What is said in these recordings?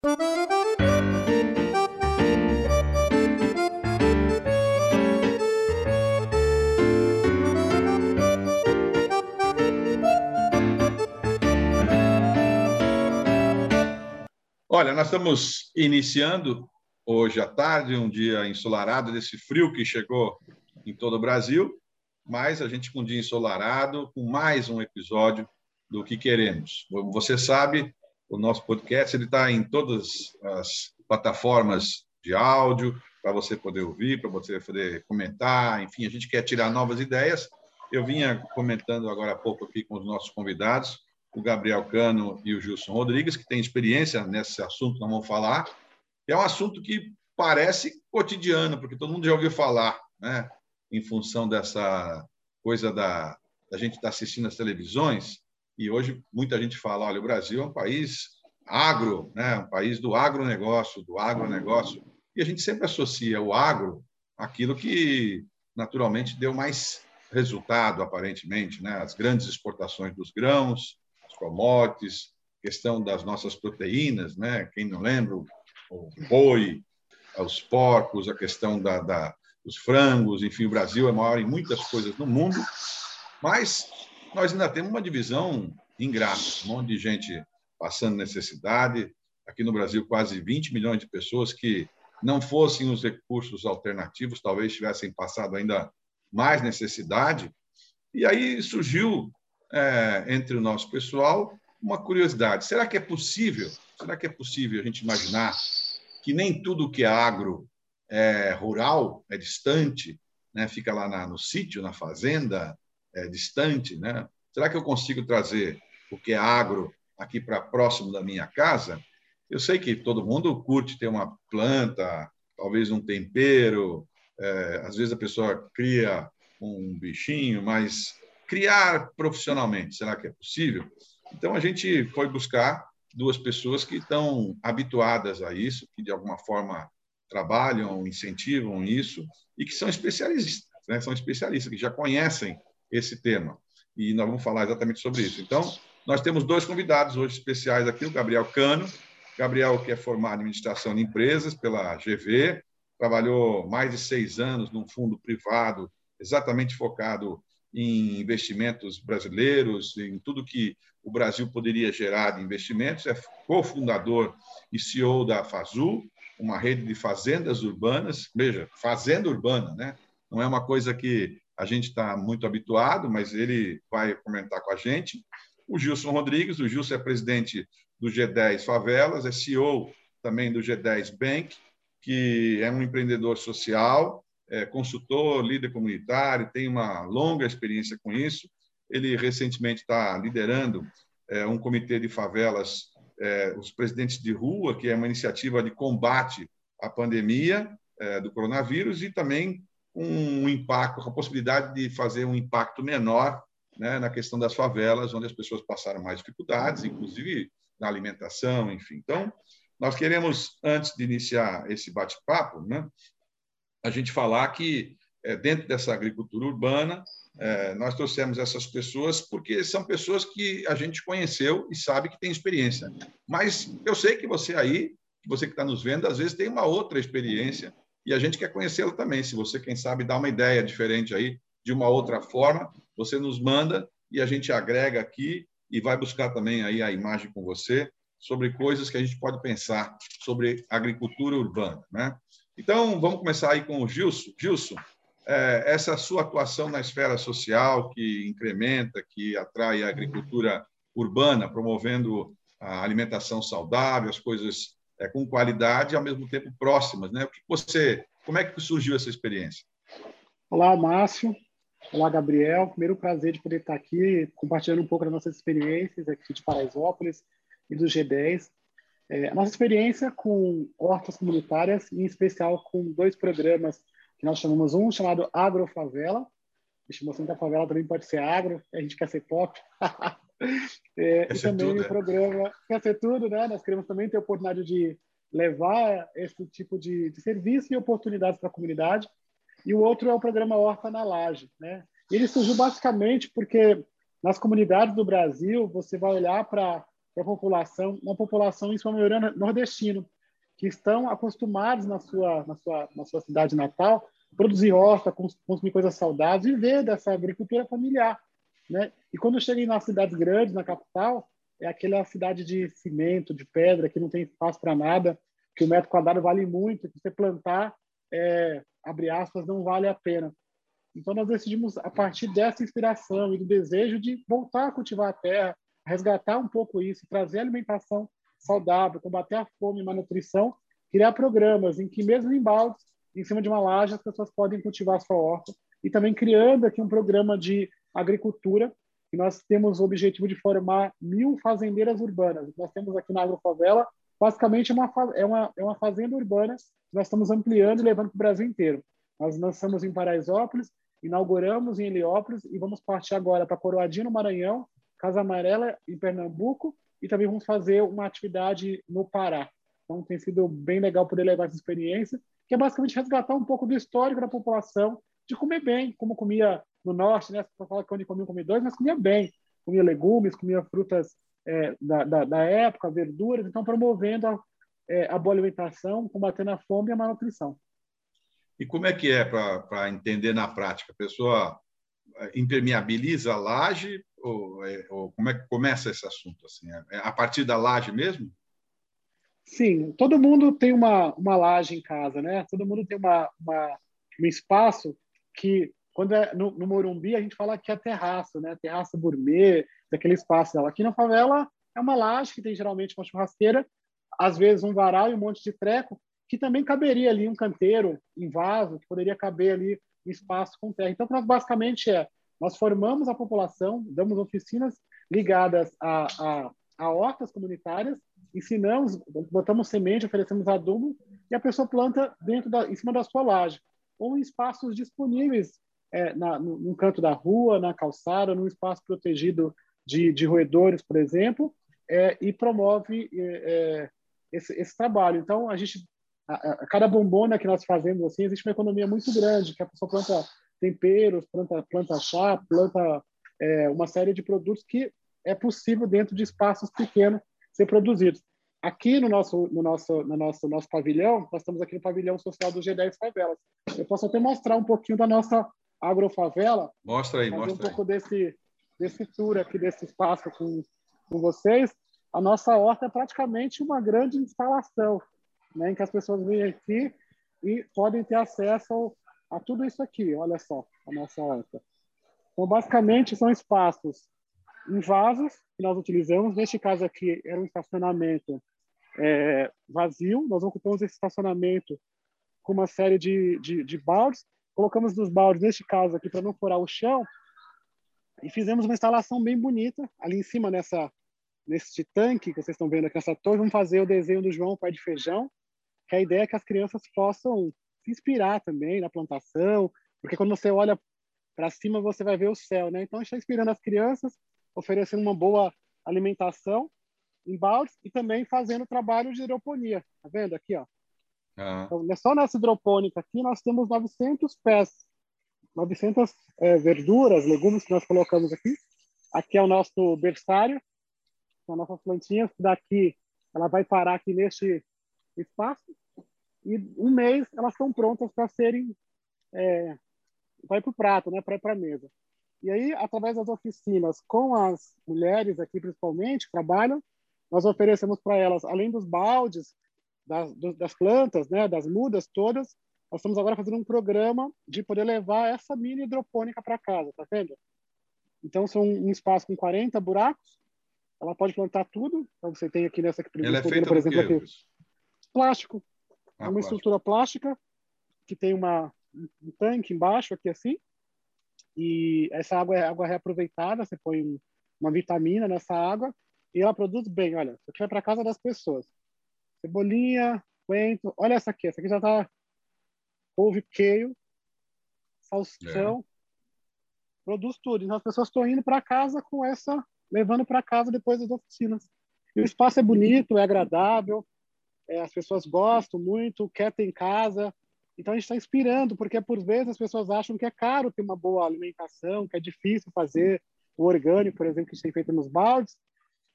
Olha, nós estamos iniciando hoje à tarde, um dia ensolarado desse frio que chegou em todo o Brasil, mas a gente com um dia ensolarado, com mais um episódio do que queremos. Como você sabe, o nosso podcast ele está em todas as plataformas de áudio para você poder ouvir, para você poder comentar, enfim, a gente quer tirar novas ideias. Eu vinha comentando agora há pouco aqui com os nossos convidados o Gabriel Cano e o Gilson Rodrigues, que têm experiência nesse assunto nós vamos falar. É um assunto que parece cotidiano, porque todo mundo já ouviu falar, né? em função dessa coisa da, da gente estar tá assistindo as televisões. E hoje muita gente fala: olha, o Brasil é um país agro, né? um país do agronegócio, do agronegócio. E a gente sempre associa o agro àquilo que naturalmente deu mais resultado, aparentemente, né? as grandes exportações dos grãos, commodities, questão das nossas proteínas, né? Quem não lembra, o boi, os porcos, a questão da, da, dos frangos, enfim, o Brasil é maior em muitas coisas no mundo, mas nós ainda temos uma divisão ingrata, um monte de gente passando necessidade. Aqui no Brasil, quase 20 milhões de pessoas que não fossem os recursos alternativos, talvez tivessem passado ainda mais necessidade. E aí surgiu é, entre o nosso pessoal uma curiosidade: será que é possível? Será que é possível a gente imaginar que nem tudo que é agro é rural, é distante, né? fica lá na, no sítio, na fazenda, é distante, né? Será que eu consigo trazer o que é agro aqui para próximo da minha casa? Eu sei que todo mundo curte ter uma planta, talvez um tempero, é, às vezes a pessoa cria um bichinho, mas criar profissionalmente, será que é possível? Então, a gente foi buscar duas pessoas que estão habituadas a isso, que de alguma forma trabalham, incentivam isso e que são especialistas, né? são especialistas, que já conhecem esse tema. E nós vamos falar exatamente sobre isso. Então, nós temos dois convidados hoje especiais aqui, o Gabriel Cano, Gabriel que é formado em administração de empresas pela GV, trabalhou mais de seis anos num fundo privado exatamente focado em investimentos brasileiros, em tudo que o Brasil poderia gerar de investimentos. É cofundador e CEO da Fazul, uma rede de fazendas urbanas. Veja, fazenda urbana, né? Não é uma coisa que a gente está muito habituado, mas ele vai comentar com a gente. O Gilson Rodrigues, o Gilson é presidente do G10 Favelas, é CEO também do G10 Bank, que é um empreendedor social, é consultor, líder comunitário, tem uma longa experiência com isso. Ele recentemente está liderando é, um comitê de favelas, é, os presidentes de rua, que é uma iniciativa de combate à pandemia é, do coronavírus e também um impacto, a possibilidade de fazer um impacto menor né, na questão das favelas, onde as pessoas passaram mais dificuldades, inclusive na alimentação, enfim. Então, nós queremos, antes de iniciar esse bate-papo, né, a gente falar que, é, dentro dessa agricultura urbana, é, nós trouxemos essas pessoas porque são pessoas que a gente conheceu e sabe que tem experiência. Mas eu sei que você aí, você que está nos vendo, às vezes tem uma outra experiência e a gente quer conhecê-la também. Se você, quem sabe, dá uma ideia diferente aí, de uma outra forma, você nos manda e a gente agrega aqui e vai buscar também aí a imagem com você sobre coisas que a gente pode pensar sobre agricultura urbana, né? Então, vamos começar aí com o Gilson. Gilson, é, essa sua atuação na esfera social que incrementa, que atrai a agricultura urbana, promovendo a alimentação saudável, as coisas é, com qualidade e ao mesmo tempo próximas, né? O que você, como é que surgiu essa experiência? Olá, Márcio. Olá, Gabriel. Primeiro prazer de poder estar aqui compartilhando um pouco das nossas experiências aqui de Paraisópolis e do G10. É, a nossa experiência com hortas comunitárias, em especial com dois programas que nós chamamos um chamado Agrofavela, estimação da favela também pode ser agro, a gente quer ser pop. é, e também tudo, o é. programa quer ser tudo, né? Nós queremos também ter a oportunidade de levar esse tipo de, de serviço e oportunidades para a comunidade. E o outro é o programa Horta na Laje, né? Ele surgiu basicamente porque nas comunidades do Brasil você vai olhar para a população, uma população em sua maioria nordestina, que estão acostumados na sua, na sua, na sua cidade natal produzir horta, consumir coisas saudáveis, viver dessa agricultura familiar. Né? E quando cheguei nas cidades grandes, na capital, é aquela cidade de cimento, de pedra, que não tem espaço para nada, que o metro quadrado vale muito, que você plantar, é, abre aspas, não vale a pena. Então, nós decidimos, a partir dessa inspiração e do desejo de voltar a cultivar a terra, resgatar um pouco isso, trazer alimentação saudável, combater a fome e malnutrição, criar programas em que, mesmo em baldes, em cima de uma laje, as pessoas podem cultivar a sua horta. E também criando aqui um programa de agricultura, que nós temos o objetivo de formar mil fazendeiras urbanas. Nós temos aqui na Agrofavela, basicamente, uma, é, uma, é uma fazenda urbana que nós estamos ampliando e levando para o Brasil inteiro. Nós lançamos em Paraisópolis, inauguramos em Heliópolis e vamos partir agora para Coroadinho, no Maranhão, Casa Amarela, em Pernambuco, e também vamos fazer uma atividade no Pará. Então, tem sido bem legal poder levar essa experiência, que é basicamente resgatar um pouco do histórico da população, de comer bem, como comia no norte, né? Você fala que onde comia comedores, mas comia bem. Comia legumes, comia frutas é, da, da, da, época, verduras, então promovendo a, é, a boa alimentação, combatendo a fome e a malnutrição. E como é que é para entender na prática? A pessoa é, impermeabiliza a laje ou, é, ou, como é que começa esse assunto? Assim, é, é a partir da laje mesmo? Sim, todo mundo tem uma, uma laje em casa, né? Todo mundo tem uma, uma um espaço que quando é no, no, Morumbi, a gente fala que é terraço, né? Terraço gourmet, daquele espaço dela. Aqui na favela é uma laje que tem geralmente uma churrasqueira, às vezes um varal e um monte de treco, que também caberia ali um canteiro em vaso, que poderia caber ali um espaço com terra. Então, nós basicamente é, nós formamos a população, damos oficinas ligadas a, a, a hortas comunitárias, ensinamos, botamos semente, oferecemos adubo e a pessoa planta dentro da, em cima da sua laje ou em espaços disponíveis é, na, no, no, canto da rua, na calçada, num espaço protegido de, de roedores, por exemplo, é, e promove é, é esse, esse, trabalho. Então, a gente, a, a, cada bombona que nós fazemos assim, existe uma economia muito grande, que a pessoa planta temperos, planta, planta chá, planta é, uma série de produtos que é possível dentro de espaços pequenos ser produzidos. Aqui no nosso, no nosso, no nosso, nosso pavilhão, nós estamos aqui no pavilhão social do G10 Favelas. Eu posso até mostrar um pouquinho da nossa agrofavela. Mostra aí, mostra um pouco desse, desse tour aqui, desse espaço com, com vocês. A nossa horta é praticamente uma grande instalação, né, em que as pessoas vêm aqui e podem ter acesso a tudo isso aqui. Olha só, a nossa horta. Então, basicamente, são espaços em vasos que nós utilizamos. Neste caso aqui, era um estacionamento é, vazio. Nós ocupamos esse estacionamento com uma série de, de, de baldes colocamos nos baldes, neste caso aqui, para não furar o chão, e fizemos uma instalação bem bonita ali em cima nessa nesse tanque que vocês estão vendo aqui nessa torre. Vamos fazer o desenho do João Pai de Feijão, que a ideia é que as crianças possam se inspirar também na plantação, porque quando você olha para cima você vai ver o céu, né? Então a gente está inspirando as crianças, oferecendo uma boa alimentação em baldes e também fazendo trabalho de hidroponia. Tá vendo aqui, ó? Ah. Então, só nessa hidropônica aqui nós temos 900 pés, 900 é, verduras, legumes que nós colocamos aqui. Aqui é o nosso berçário, são nossas plantinhas. Daqui ela vai parar aqui neste espaço e um mês elas estão prontas para serem é, vai para o prato, né, para a mesa. E aí, através das oficinas com as mulheres aqui principalmente trabalham, nós oferecemos para elas, além dos baldes, das, das plantas, né, das mudas todas, nós estamos agora fazendo um programa de poder levar essa mini hidropônica para casa, tá vendo? Então, são um espaço com 40 buracos, ela pode plantar tudo, então você tem aqui nessa aqui, ela é por exemplo, aqui, plástico, ah, é uma plástico. estrutura plástica que tem uma, um tanque embaixo aqui assim, e essa água é água reaproveitada, você põe uma vitamina nessa água e ela produz bem, olha, isso aqui vai para casa das pessoas cebolinha, coentro. Olha essa aqui, essa aqui já tá couve, queijo, salsichão. É. Produz tudo. Então as pessoas estão indo para casa com essa, levando para casa depois das oficinas. E o espaço é bonito, é agradável, é, as pessoas gostam muito, quer ter em casa. Então a gente está inspirando, porque por vezes as pessoas acham que é caro ter uma boa alimentação, que é difícil fazer o orgânico, por exemplo, que a gente tem feito nos baldes.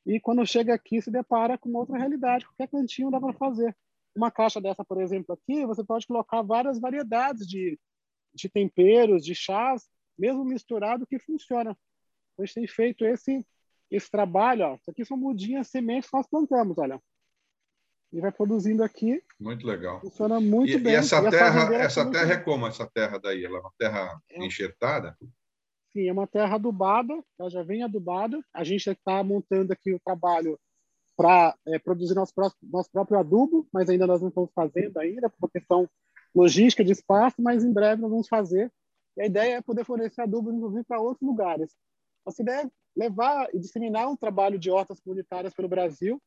E quando chega aqui se depara com outra realidade. Qualquer cantinho dá para fazer. Uma caixa dessa, por exemplo, aqui, você pode colocar várias variedades de, de temperos, de chás, mesmo misturado, que funciona. A gente tem feito esse, esse trabalho. Ó. Isso aqui são mudinhas, sementes que nós plantamos, olha. E vai produzindo aqui. Muito legal. Funciona muito e, bem. E essa e terra, essa terra é como essa terra daí? Ela é uma terra é. enxertada? Sim, é uma terra adubada, ela já vem adubada. A gente está montando aqui o trabalho para é, produzir nosso, nosso próprio adubo, mas ainda nós não estamos fazendo ainda, por questão logística de espaço, mas em breve nós vamos fazer. E a ideia é poder fornecer adubo, inclusive, para outros lugares. Nossa ideia é levar e disseminar um trabalho de hortas comunitárias pelo Brasil,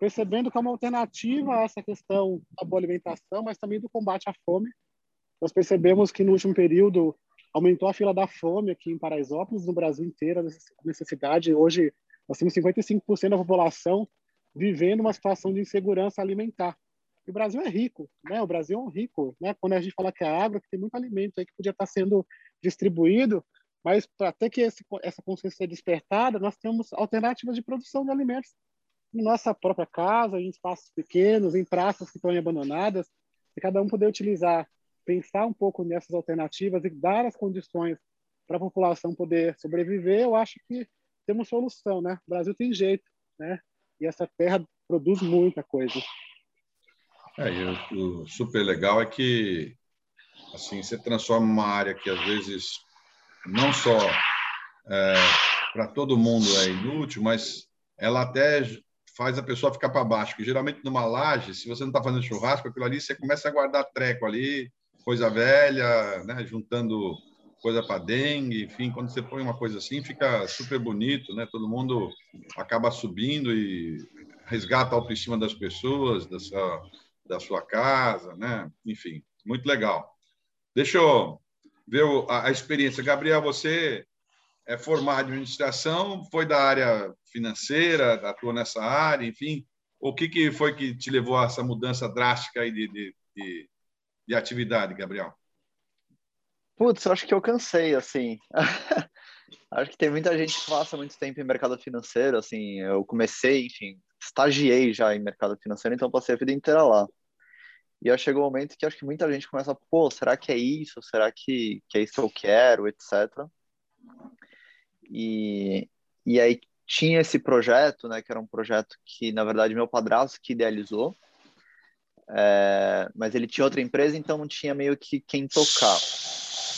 percebendo que é uma alternativa a essa questão da boa alimentação, mas também do combate à fome. Nós percebemos que no último período aumentou a fila da fome aqui em Paraisópolis, no Brasil inteiro, a necessidade. Hoje, nós temos 55% da população vivendo uma situação de insegurança alimentar. E o Brasil é rico, né? O Brasil é um rico, né? Quando a gente fala que é agro, que tem muito alimento aí que podia estar sendo distribuído, mas para ter que esse, essa consciência ser despertada, nós temos alternativas de produção de alimentos em nossa própria casa, em espaços pequenos, em praças que estão abandonadas, e cada um poder utilizar pensar um pouco nessas alternativas e dar as condições para a população poder sobreviver, eu acho que temos solução, né? O Brasil tem jeito, né? E essa terra produz muita coisa. É, e o, super legal é que assim você transforma uma área que às vezes não só é, para todo mundo é inútil, mas ela até faz a pessoa ficar para baixo. Que geralmente numa laje, se você não está fazendo churrasco, aquilo ali você começa a guardar treco ali, coisa velha, né? juntando coisa para dengue, enfim, quando você põe uma coisa assim, fica super bonito, né? Todo mundo acaba subindo e resgata a autoestima das pessoas, da sua, da sua casa, né? Enfim, muito legal. Deixa eu ver a, a experiência. Gabriel, você é formado em administração, foi da área financeira, atua nessa área, enfim. O que, que foi que te levou a essa mudança drástica aí de, de, de de atividade, Gabriel? Putz, acho que eu cansei, assim. acho que tem muita gente que passa muito tempo em mercado financeiro, assim. Eu comecei, enfim, estagiei já em mercado financeiro, então passei a vida inteira lá. E aí chegou um momento que acho que muita gente começa, pô, será que é isso? Será que, que é isso que eu quero, etc. E, e aí tinha esse projeto, né, que era um projeto que, na verdade, meu padrasto que idealizou, é, mas ele tinha outra empresa, então não tinha meio que quem tocar.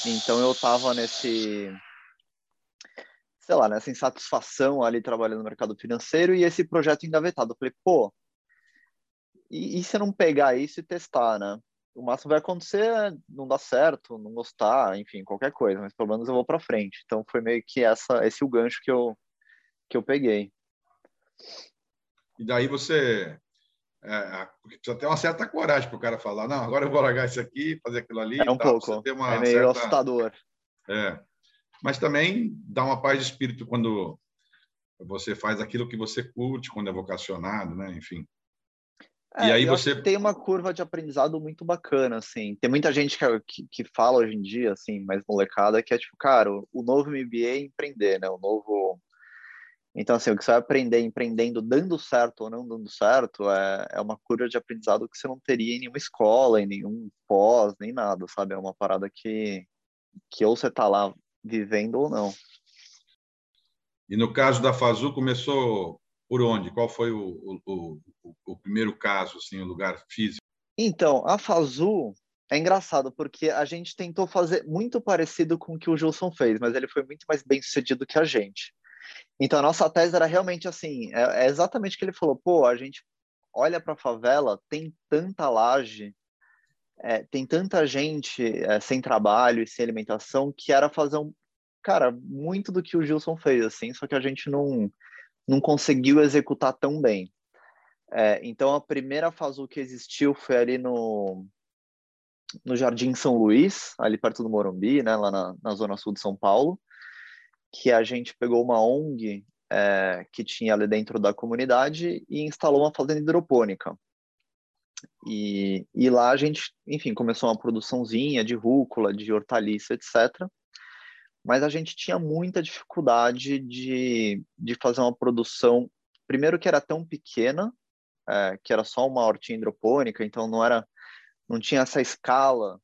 Então eu estava nesse, sei lá, nessa insatisfação ali trabalhando no mercado financeiro e esse projeto engavetado. Eu falei, pô, e, e se eu não pegar isso e testar, né? O máximo vai acontecer é não dar certo, não gostar, enfim, qualquer coisa, mas pelo menos eu vou para frente. Então foi meio que essa, esse o gancho que eu, que eu peguei. E daí você é, precisa ter uma certa coragem para o cara falar, não, agora eu vou largar isso aqui, fazer aquilo ali. É um tal, pouco, é meio certa... assustador. É, mas também dá uma paz de espírito quando você faz aquilo que você curte, quando é vocacionado, né? Enfim. É, e aí você tem uma curva de aprendizado muito bacana, assim. Tem muita gente que, que, que, fala hoje em dia, assim, mais molecada, que é tipo, cara, o, o novo MBA é empreender, né? O novo então, assim, o que você vai aprender empreendendo, dando certo ou não dando certo, é, é uma curva de aprendizado que você não teria em nenhuma escola, em nenhum pós, nem nada, sabe? É uma parada que, que ou você está lá vivendo ou não. E no caso da Fazu, começou por onde? Qual foi o, o, o, o primeiro caso, assim, o lugar físico? Então, a Fazu é engraçado, porque a gente tentou fazer muito parecido com o que o Gilson fez, mas ele foi muito mais bem sucedido que a gente. Então, a nossa tese era realmente assim: é, é exatamente o que ele falou. Pô, a gente olha para a favela, tem tanta laje, é, tem tanta gente é, sem trabalho e sem alimentação, que era fazer um. Cara, muito do que o Gilson fez, assim, só que a gente não, não conseguiu executar tão bem. É, então, a primeira fase que existiu foi ali no, no Jardim São Luís, ali perto do Morumbi, né, lá na, na zona sul de São Paulo que a gente pegou uma ONG é, que tinha ali dentro da comunidade e instalou uma fazenda hidropônica. E, e lá a gente, enfim, começou uma produçãozinha de rúcula, de hortaliça, etc. Mas a gente tinha muita dificuldade de, de fazer uma produção primeiro que era tão pequena, é, que era só uma hortinha hidropônica, então não era, não tinha essa escala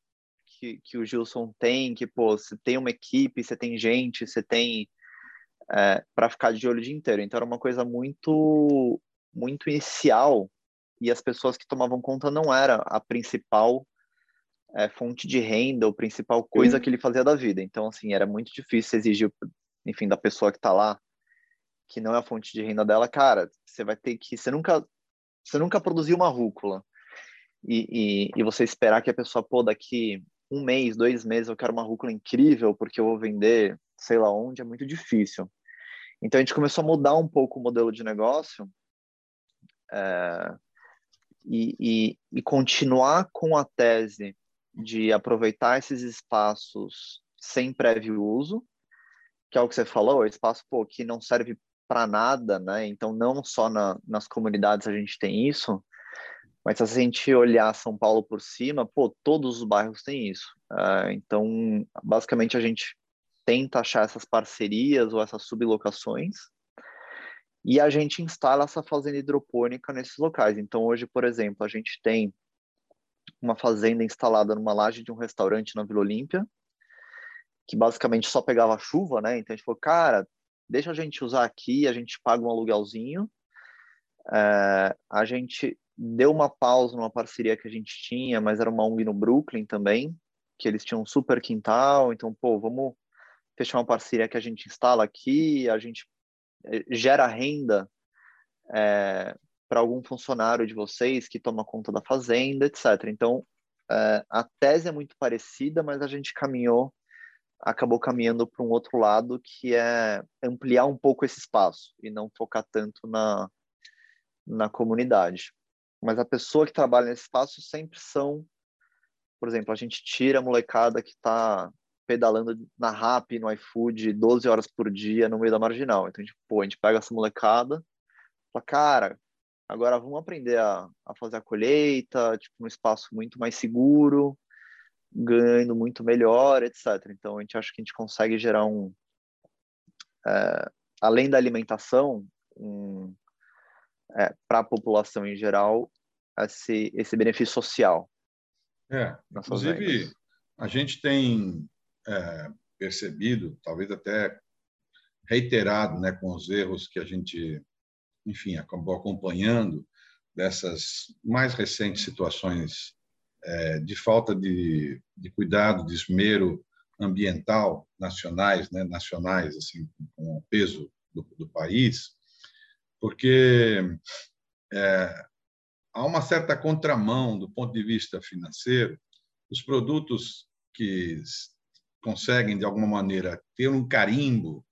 que, que o Gilson tem, que pô, você tem uma equipe, você tem gente, você tem é, para ficar de olho o dia inteiro. Então era uma coisa muito muito inicial e as pessoas que tomavam conta não era a principal é, fonte de renda, ou principal coisa uhum. que ele fazia da vida. Então assim era muito difícil exigir, enfim, da pessoa que está lá que não é a fonte de renda dela, cara, você vai ter que, você nunca, você nunca produziu uma rúcula e, e, e você esperar que a pessoa, pô, daqui um mês, dois meses eu quero uma rúcula incrível porque eu vou vender sei lá onde, é muito difícil. Então a gente começou a mudar um pouco o modelo de negócio é, e, e, e, continuar com a tese de aproveitar esses espaços sem prévio uso, que é o que você falou, espaço pô, que não serve para nada, né? Então não só na, nas comunidades a gente tem isso, mas se a gente olhar São Paulo por cima, pô, todos os bairros têm isso. Uh, então, basicamente a gente tenta achar essas parcerias ou essas sublocações e a gente instala essa fazenda hidropônica nesses locais. Então, hoje, por exemplo, a gente tem uma fazenda instalada numa laje de um restaurante na Vila Olímpia, que basicamente só pegava chuva, né? Então a gente falou, cara, deixa a gente usar aqui, a gente paga um aluguelzinho. É, a gente deu uma pausa numa parceria que a gente tinha, mas era uma ONG no Brooklyn também, que eles tinham um super quintal, então, pô, vamos fechar uma parceria que a gente instala aqui, a gente eh, gera renda é, para algum funcionário de vocês que toma conta da fazenda, etc. Então, é, a tese é muito parecida, mas a gente caminhou, acabou caminhando para um outro lado, que é ampliar um pouco esse espaço e não focar tanto na, na comunidade. Mas a pessoa que trabalha nesse espaço sempre são, por exemplo, a gente tira a molecada que está pedalando na RAP, no iFood, 12 horas por dia no meio da marginal. Então, a gente, pô, a gente pega essa molecada, fala, cara, agora vamos aprender a, a fazer a colheita, tipo, num espaço muito mais seguro, ganhando muito melhor, etc. Então, a gente acha que a gente consegue gerar um, é, além da alimentação, um, é, para a população em geral, esse, esse benefício social. É, inclusive, a gente tem é, percebido, talvez até reiterado, né, com os erros que a gente, enfim, acabou acompanhando dessas mais recentes situações é, de falta de, de cuidado, de esmero ambiental nacionais, né, nacionais, assim, com o peso do, do país, porque é, há uma certa contramão do ponto de vista financeiro. Os produtos que conseguem, de alguma maneira, ter um carimbo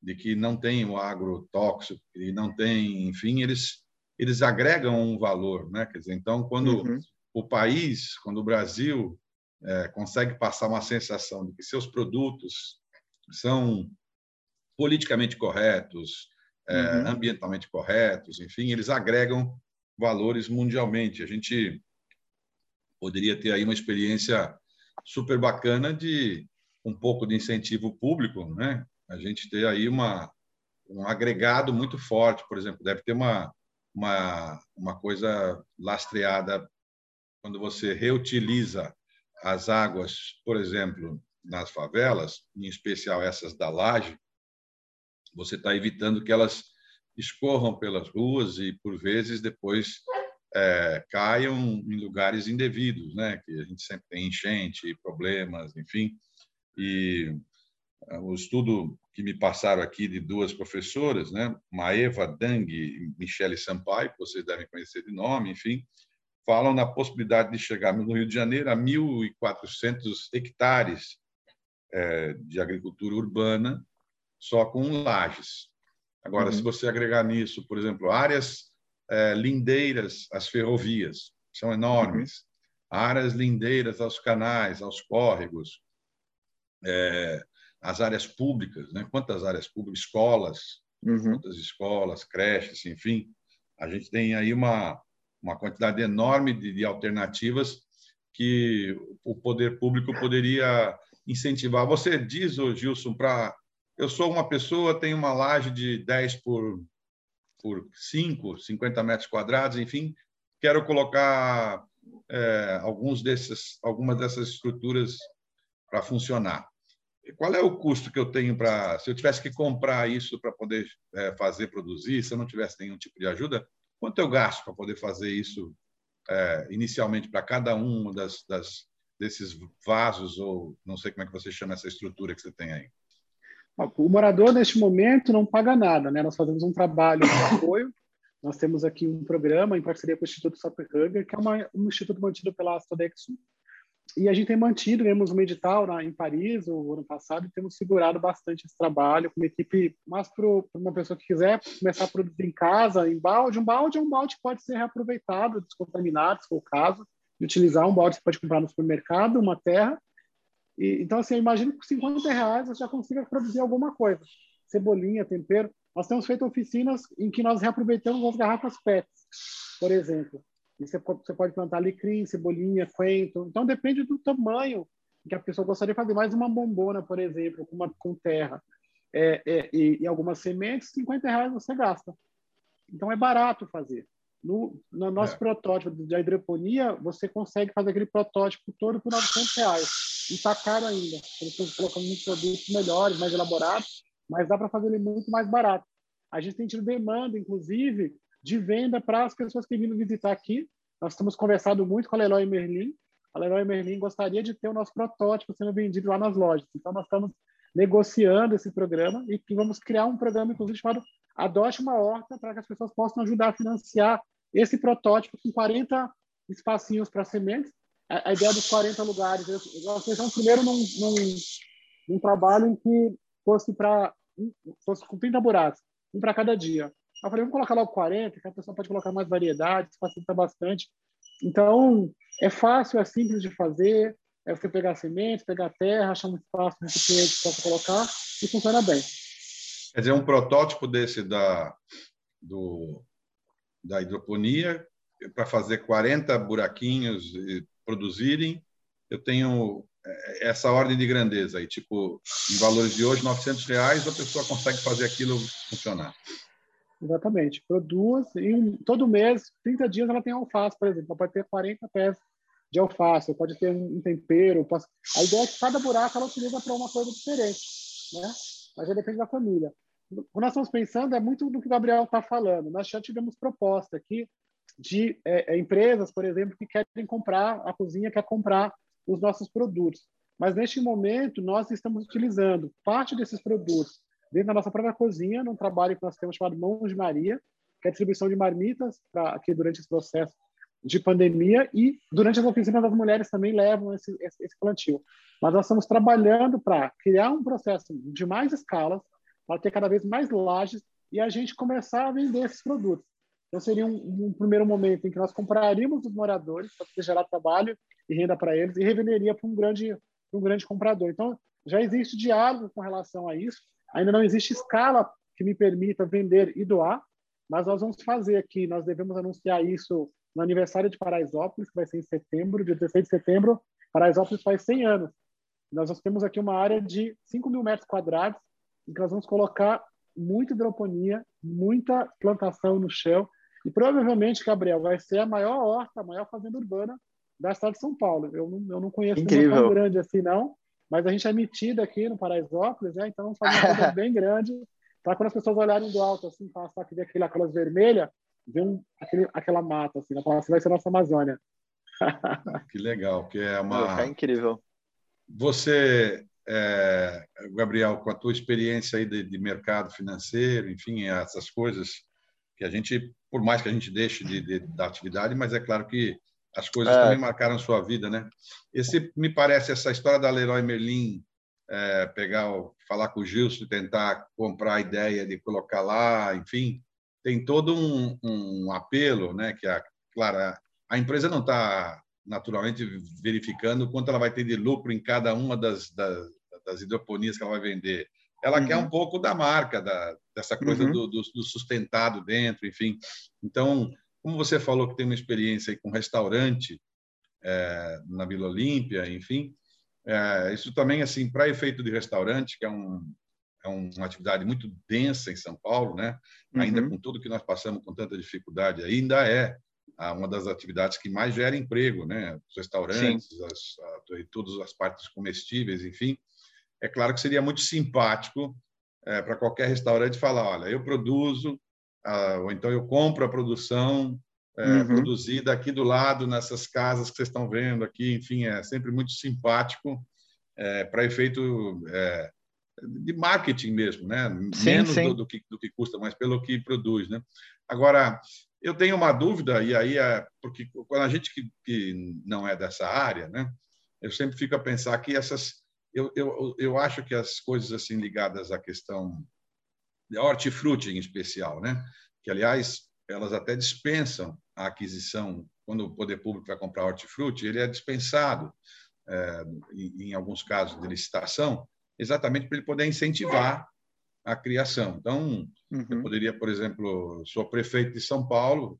de que não tem o agrotóxico e não tem, enfim, eles eles agregam um valor, né? Quer dizer, então quando uhum. o país, quando o Brasil é, consegue passar uma sensação de que seus produtos são politicamente corretos, é, uhum. ambientalmente corretos, enfim, eles agregam valores mundialmente. A gente poderia ter aí uma experiência super bacana de um pouco de incentivo público, né? A gente ter aí uma um agregado muito forte, por exemplo, deve ter uma uma uma coisa lastreada quando você reutiliza as águas, por exemplo, nas favelas, em especial essas da laje, você está evitando que elas escorram pelas ruas e, por vezes, depois é, caiam em lugares indevidos, né? Que a gente sempre tem enchente, problemas, enfim. E é, o estudo que me passaram aqui de duas professoras, né, Maeva Dang e Michele Sampaio, que vocês devem conhecer de nome, enfim, falam na possibilidade de chegar no Rio de Janeiro a 1.400 hectares é, de agricultura urbana só com lajes. Agora, uhum. se você agregar nisso, por exemplo, áreas é, lindeiras às ferrovias, são enormes, uhum. áreas lindeiras aos canais, aos córregos, é, as áreas públicas, né? quantas áreas públicas, escolas, uhum. quantas escolas, creches, enfim, a gente tem aí uma, uma quantidade enorme de, de alternativas que o poder público poderia incentivar. Você diz, Gilson, para eu sou uma pessoa, tenho uma laje de 10 por por 5, 50 metros quadrados, enfim, quero colocar é, alguns desses, algumas dessas estruturas para funcionar. Qual é o custo que eu tenho para, se eu tivesse que comprar isso para poder é, fazer, produzir, se eu não tivesse nenhum tipo de ajuda, quanto eu gasto para poder fazer isso é, inicialmente para cada um das, das, desses vasos ou não sei como é que você chama essa estrutura que você tem aí? O morador, neste momento, não paga nada. Né? Nós fazemos um trabalho de apoio. Nós temos aqui um programa em parceria com o Instituto Sapperhuger, que é uma, um instituto mantido pela Sodexo. E a gente tem mantido, temos um edital na, em Paris, o ano passado, e temos segurado bastante esse trabalho com uma equipe, mas para uma pessoa que quiser começar a produzir em casa, em balde, um balde é um balde que pode ser reaproveitado, descontaminado, se for o caso, e utilizar um balde que pode comprar no supermercado, uma terra, e, então, assim, eu imagino que com 50 reais você já consiga produzir alguma coisa. Cebolinha, tempero. Nós temos feito oficinas em que nós reaproveitamos as garrafas PET, por exemplo. E você, você pode plantar alecrim, cebolinha, coentro. Então, depende do tamanho que a pessoa gostaria de fazer. Mais uma bombona, por exemplo, com, uma, com terra é, é, e, e, algumas sementes, 50 reais você gasta. Então, é barato fazer. No, no nosso é. protótipo de hidroponia, você consegue fazer aquele protótipo todo por 900 reais. E está caro ainda. Eles estão colocando muitos produtos melhores, mais elaborados, mas dá para fazer ele muito mais barato. A gente tem tido demanda, inclusive, de venda para as pessoas que vindo visitar aqui. Nós estamos conversando muito com a Leroy Merlin. A Leroy Merlin gostaria de ter o nosso protótipo sendo vendido lá nas lojas. Então, nós estamos negociando esse programa e vamos criar um programa, inclusive, chamado Adote uma Horta, para que as pessoas possam ajudar a financiar esse protótipo com 40 espacinhos para sementes. A, ideia dos 40 lugares, nós pensamos primeiro num, num, num trabalho em que fosse para fosse com 30 buracos, um para cada dia. Eu falei, vamos colocar logo 40, que a pessoa pode colocar mais variedade, facilita bastante. Então, é fácil, é simples de fazer, é você pegar semente, pegar terra, achar um espaço, um recipiente para colocar e funciona bem. Quer dizer, um protótipo desse da, do, da hidroponia para fazer 40 buraquinhos produzirem, eu tenho é, essa ordem de grandeza aí, tipo, em valores de hoje, 900 reais, a pessoa consegue fazer aquilo funcionar. Exatamente. Produz e todo mês, 30 dias, ela tem alface, por exemplo. Ela pode ter 40 pés de alface, pode ter um tempero. A ideia é que cada buraco ela utiliza para uma coisa diferente, né? Mas já depende da família o que nós estamos pensando é muito do que o Gabriel está falando. Nós já tivemos proposta aqui de é, é, empresas, por exemplo, que querem comprar, a cozinha quer comprar os nossos produtos. Mas, neste momento, nós estamos utilizando parte desses produtos dentro da nossa própria cozinha, num trabalho que nós temos chamado Mãos de Maria, que é a distribuição de marmitas aqui durante esse processo de pandemia e durante as oficinas as mulheres também levam esse, esse, esse plantio. Mas nós estamos trabalhando para criar um processo de mais escalas, para ter cada vez mais lajes e a gente começar a vender esses produtos. Então, seria um, um primeiro momento em que nós compraríamos dos moradores para gerar trabalho e renda para eles e revenderia para um grande, um grande comprador. Então, já existe diálogo com relação a isso. Ainda não existe escala que me permita vender e doar, mas nós vamos fazer aqui. Nós devemos anunciar isso no aniversário de Paraisópolis, que vai ser em setembro, dia 16 de setembro. Paraisópolis faz 100 anos. Nós temos aqui uma área de 5 mil metros quadrados em que nós vamos colocar muita hidroponia, muita plantação no chão, e provavelmente, Gabriel, vai ser a maior horta, a maior fazenda urbana da cidade de São Paulo. Eu não, eu não conheço Incrível. tão grande assim, não, mas a gente é metido aqui no Paraisópolis, né? então vamos fazer uma coisa bem grande, para quando as pessoas olharem do alto, assim, passar aqui, ver aquele, aquelas vermelhas, ver um, aquele, aquela mata, assim, né? assim, vai ser a nossa Amazônia. que legal, que é uma... É incrível. Você é, Gabriel, com a tua experiência aí de, de, mercado financeiro, enfim, essas coisas que a gente, por mais que a gente deixe de, de da atividade, mas é claro que as coisas é. também marcaram sua vida, né? Esse me parece essa história da Leroy Merlin é, pegar, falar com o Gilson, tentar comprar a ideia de colocar lá, enfim, tem todo um, um apelo, né? Que a, claro, a, empresa não está naturalmente verificando quanto ela vai ter de lucro em cada uma das, das, das hidroponias que ela vai vender. Ela uhum. quer um pouco da marca, da, dessa coisa uhum. do, do, do, sustentado dentro, enfim. Então, como você falou que tem uma experiência com restaurante é, na Vila Olímpia, enfim, é, isso também, assim, para efeito de restaurante, que é um, é uma atividade muito densa em São Paulo, né? Ainda uhum. com tudo que nós passamos com tanta dificuldade, ainda é uma das atividades que mais gera emprego, né? Os restaurantes, as, a, todas as partes comestíveis, enfim. É claro que seria muito simpático é, para qualquer restaurante falar, olha, eu produzo, ah, ou então eu compro a produção é, uhum. produzida aqui do lado, nessas casas que vocês estão vendo aqui, enfim, é sempre muito simpático é, para efeito é, de marketing mesmo, né? Sim, Menos sim. Do, do, que, do que custa, mas pelo que produz, né? Agora, eu tenho uma dúvida, e aí é porque quando a gente que, que não é dessa área, né? Eu sempre fico a pensar que essas eu, eu, eu acho que as coisas assim ligadas à questão de hortifruti em especial, né? Que aliás elas até dispensam a aquisição quando o poder público vai comprar hortifruti, ele é dispensado é, em, em alguns casos de licitação, exatamente para ele poder incentivar a criação. Então, uhum. eu poderia, por exemplo, sou prefeito de São Paulo,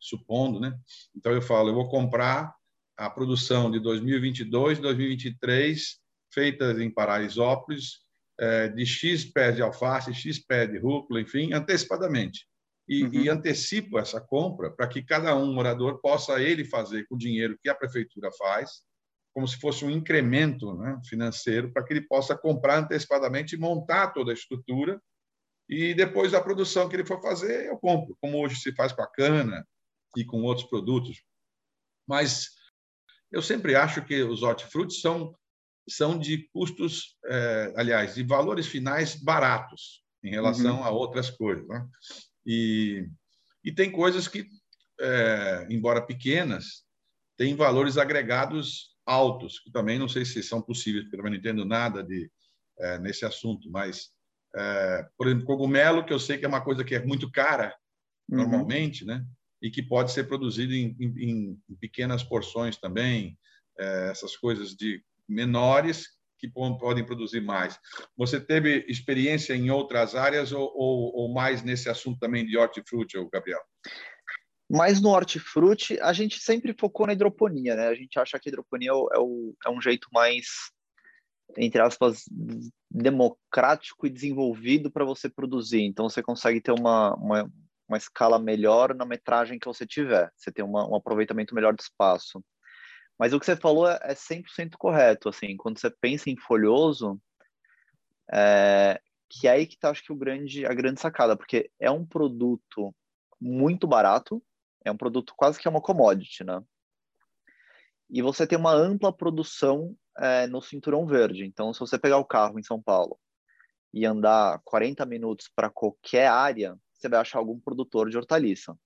supondo, né? Então eu falo, eu vou comprar a produção de 2022, 2023 feitas em Paraisópolis, é, de X pés de alface, X pés de rúcula, enfim, antecipadamente. E, uhum. e antecipo essa compra para que cada um morador possa ele fazer com o dinheiro que a prefeitura faz, como se fosse um incremento né, financeiro, para que ele possa comprar antecipadamente e montar toda a estrutura. E depois da produção que ele for fazer, eu compro, como hoje se faz com a cana e com outros produtos. Mas eu sempre acho que os hortifrutis são são de custos, é, aliás, de valores finais baratos em relação uhum. a outras coisas. Né? E, e tem coisas que, é, embora pequenas, têm valores agregados altos, que também não sei se são possíveis, porque também não entendo nada de, é, nesse assunto, mas, por exemplo, cogumelo, que eu sei que é uma coisa que é muito cara, uhum. normalmente, né? e que pode ser produzido em, em, em pequenas porções também, essas coisas de menores que podem produzir mais. Você teve experiência em outras áreas ou, ou, ou mais nesse assunto também de hortifruti, Gabriel? Mais no hortifruti, a gente sempre focou na hidroponia, né? A gente acha que a hidroponia é, o, é um jeito mais, entre aspas, democrático e desenvolvido para você produzir. Então, você consegue ter uma, uma, uma, escala melhor na metragem que você tiver. Você tem uma, um aproveitamento melhor do espaço. Mas o que você falou é 100% é correto, assim, quando você pensa em folhoso, é, que é aí que tá, acho que o grande, a grande sacada, porque é um produto muito barato, é um produto quase que é uma commodity, né? E você tem uma ampla produção é, no cinturão verde. Então, se você pegar o carro em São Paulo e andar 40 minutos para qualquer área, você vai achar algum produtor de hortaliça.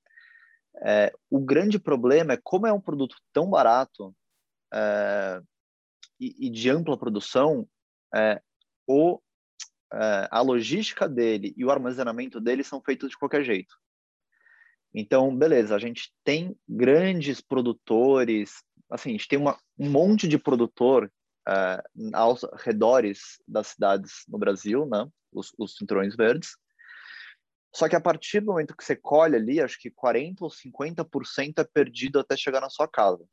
É, o grande problema é como é um produto tão barato, é, e, e, de ampla produção, é, o, é, a logística dele e o armazenamento dele são feitos de qualquer jeito. Então, beleza, a gente tem grandes produtores, assim, a gente tem uma, um monte de produtor é, aos redores das cidades no Brasil, né? Os, os cinturões verdes. Só que a partir do momento que você colhe ali, acho que 40% ou 50% é perdido até chegar na sua casa.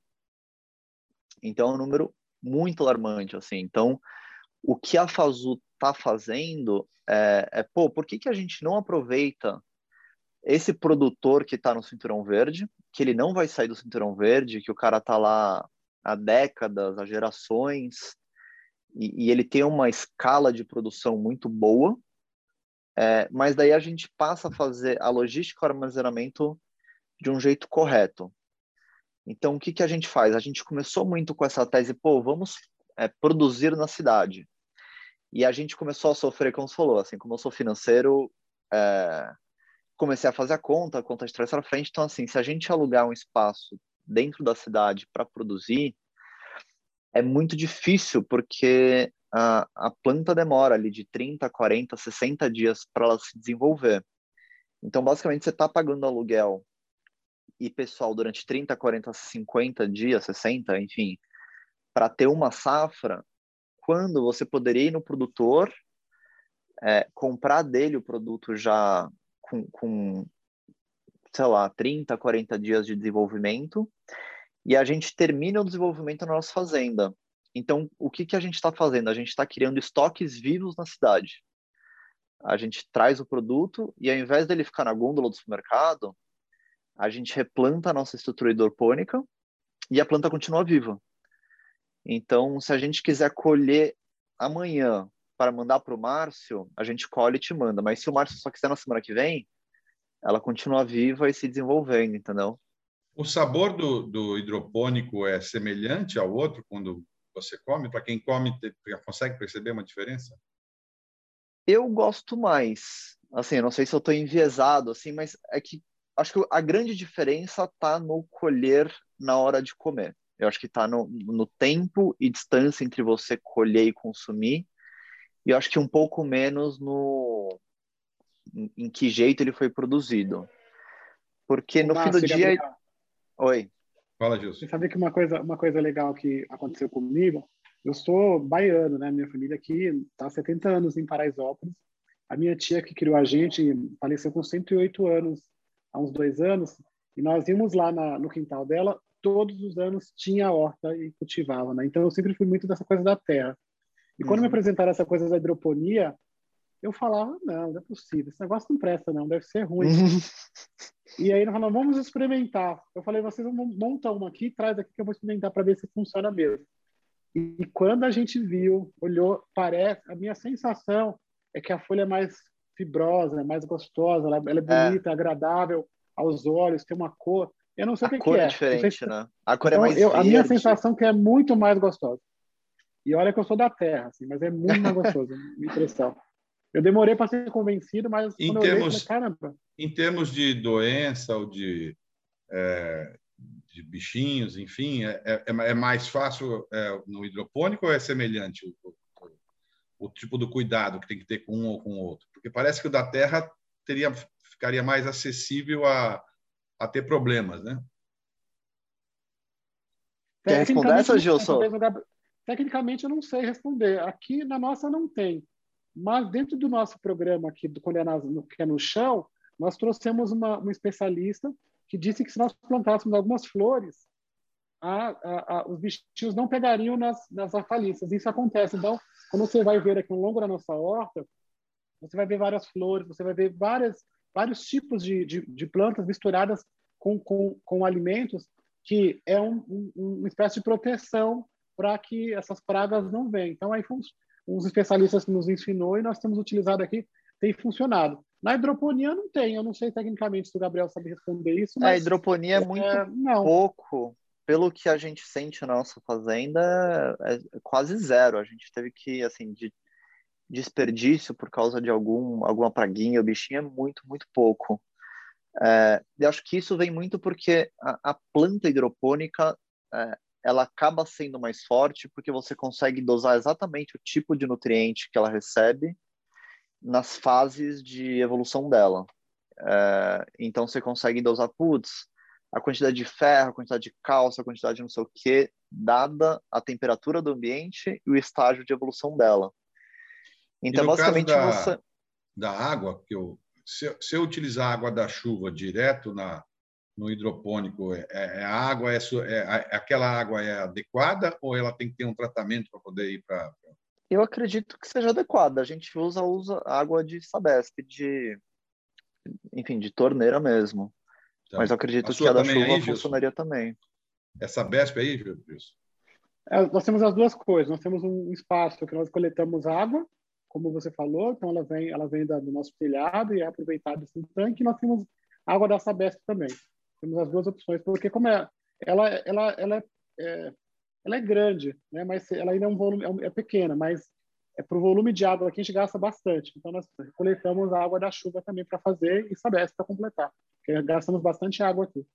Então é um número muito alarmante, assim. Então, o que a Fazu está fazendo é, é, pô, por que, que a gente não aproveita esse produtor que está no Cinturão Verde, que ele não vai sair do Cinturão Verde, que o cara está lá há décadas, há gerações, e, e ele tem uma escala de produção muito boa, é, mas daí a gente passa a fazer a logística e o armazenamento de um jeito correto. Então, o que, que a gente faz? A gente começou muito com essa tese, pô, vamos é, produzir na cidade. E a gente começou a sofrer, como você falou, assim, como eu sou financeiro, é, comecei a fazer a conta, a conta de trás para frente. Então, assim, se a gente alugar um espaço dentro da cidade para produzir, é muito difícil, porque a, a planta demora ali de 30, 40, 60 dias para ela se desenvolver. Então, basicamente, você está pagando aluguel e pessoal durante 30, 40, 50 dias, 60, enfim, para ter uma safra, quando você poderia ir no produtor, é, comprar dele o produto já com, com, sei lá, 30, 40 dias de desenvolvimento, e a gente termina o desenvolvimento na nossa fazenda. Então, o que, que a gente está fazendo? A gente está criando estoques vivos na cidade. a gente traz o produto e ao invés dele ficar na gôndola do supermercado, a gente replanta a nossa estrutura hidropônica e a planta continua viva. Então, se a gente quiser colher amanhã para mandar para o Márcio, a gente colhe e te manda. Mas se o Márcio só quiser na semana que vem, ela continua viva e se desenvolvendo, entendeu? O sabor do, do hidropônico é semelhante ao outro quando você come? Para quem come, consegue perceber uma diferença? Eu gosto mais. Assim, não sei se eu estou enviesado, assim, mas é que acho que a grande diferença está no colher na hora de comer. Eu acho que está no, no tempo e distância entre você colher e consumir e eu acho que um pouco menos no em, em que jeito ele foi produzido. Porque no fim do dia. Gabriel. Oi. Fala, Gilson. Você sabe que uma coisa, uma coisa legal que aconteceu comigo, eu sou baiano, né? Minha família aqui está há 70 anos em Paraisópolis. A minha tia que criou a gente faleceu com 108 anos, há uns dois anos, e nós íamos lá na, no quintal dela, todos os anos tinha horta e cultivava, né? Então eu sempre fui muito dessa coisa da terra. E quando uhum. me apresentaram essa coisa da hidroponia, eu falava, não, não é possível, esse negócio não presta, não, deve ser ruim. Uhum. E aí nós falamos, vamos experimentar. Eu falei, vocês vão montar uma aqui, traz aqui que eu vou experimentar para ver se funciona mesmo. E, quando a gente viu, olhou, parece, a minha sensação é que a folha é mais fibrosa, é mais gostosa, ela, ela é, é. bonita, é. agradável aos olhos, tem uma cor. Eu não sei a o que, cor que é. diferente, se... né? A cor é então, é mais eu, verde. A minha sensação é que é muito mais gostosa. E olha que eu sou da terra, assim, mas é muito mais gostoso, minha impressão. Eu demorei para ser convencido, mas em quando termos, eu olhei, falei, Em termos de doença ou de, é, de bichinhos, enfim, é, é, é mais fácil é, no hidropônico ou é semelhante o, o, tipo do cuidado que tem que ter com um ou com o outro? Porque parece que o da terra teria, ficaria mais acessível a, a ter problemas, né? Quer responder essa, Gilson? Tecnicamente, eu não sei responder. Aqui na nossa não tem. Mas dentro do nosso programa aqui, do, quando é, na, no, que é no chão, nós trouxemos uma, uma especialista que disse que se nós plantássemos algumas flores, a, a, a, os bichinhos não pegariam nas, nas hortaliças. Isso acontece. Então, quando você vai ver aqui ao longo da nossa horta, você vai ver várias flores, você vai ver várias, vários tipos de, de, de plantas misturadas com, com, com alimentos que é um, um, uma espécie de proteção para que essas pragas não venham. Então, aí fomos uns especialistas nos ensinou e nós temos utilizado aqui, tem funcionado. Na hidroponia não tem, eu não sei tecnicamente se o Gabriel sabe responder isso. Mas, a hidroponia é muito é, pouco. Pelo que a gente sente na nossa fazenda, é quase zero. A gente teve que, assim, de desperdício por causa de algum, alguma praguinha, o bichinho é muito, muito pouco. É, eu acho que isso vem muito porque a, a planta hidropônica é, ela acaba sendo mais forte porque você consegue dosar exatamente o tipo de nutriente que ela recebe nas fases de evolução dela. É, então você consegue dosar, putz, a quantidade de ferro, a quantidade de cálcio, a quantidade de não sei o que, dada a temperatura do ambiente e o estágio de evolução dela. Então, basicamente, da, você. Da água, que eu, se, se eu utilizar a água da chuva direto na, no hidropônico, é, é, a água é, é, aquela água é adequada ou ela tem que ter um tratamento para poder ir para eu acredito que seja adequada. A gente usa, usa água de Sabesp, de enfim, de torneira mesmo. Tá. Mas eu acredito a que a da chuva aí, funcionaria também. Essa Sabesp aí, Gilson? É, nós temos as duas coisas. Nós temos um espaço que nós coletamos água, como você falou, então ela vem, ela vem do nosso telhado e é aproveitada esse tanque. E nós temos água da Sabesp também. Temos as duas opções, porque como é, ela, ela, ela é, é ela é grande, né? Mas ela ainda é um volume é, é pequena, mas é para o volume de água que a gente gasta bastante. Então nós coletamos a água da chuva também para fazer e Sabesp para completar, gastamos bastante água aqui.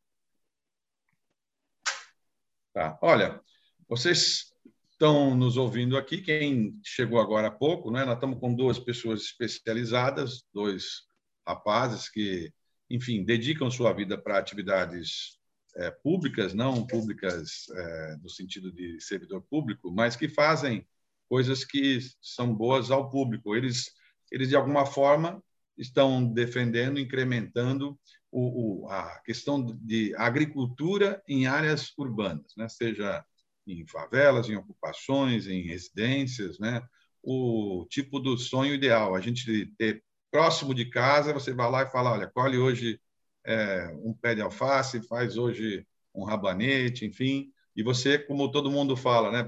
Tá. Olha, vocês estão nos ouvindo aqui, quem chegou agora há pouco, né? Nós estamos com duas pessoas especializadas, dois rapazes que enfim, dedicam sua vida para atividades é, públicas, não públicas é, no sentido de servidor público, mas que fazem coisas que são boas ao público. Eles, eles de alguma forma, estão defendendo, incrementando o, o, a questão de agricultura em áreas urbanas, né? seja em favelas, em ocupações, em residências, né? o tipo do sonho ideal, a gente ter próximo de casa, você vai lá e fala, olha, colhe hoje é, um pé de alface, faz hoje um rabanete, enfim, e você, como todo mundo fala, né,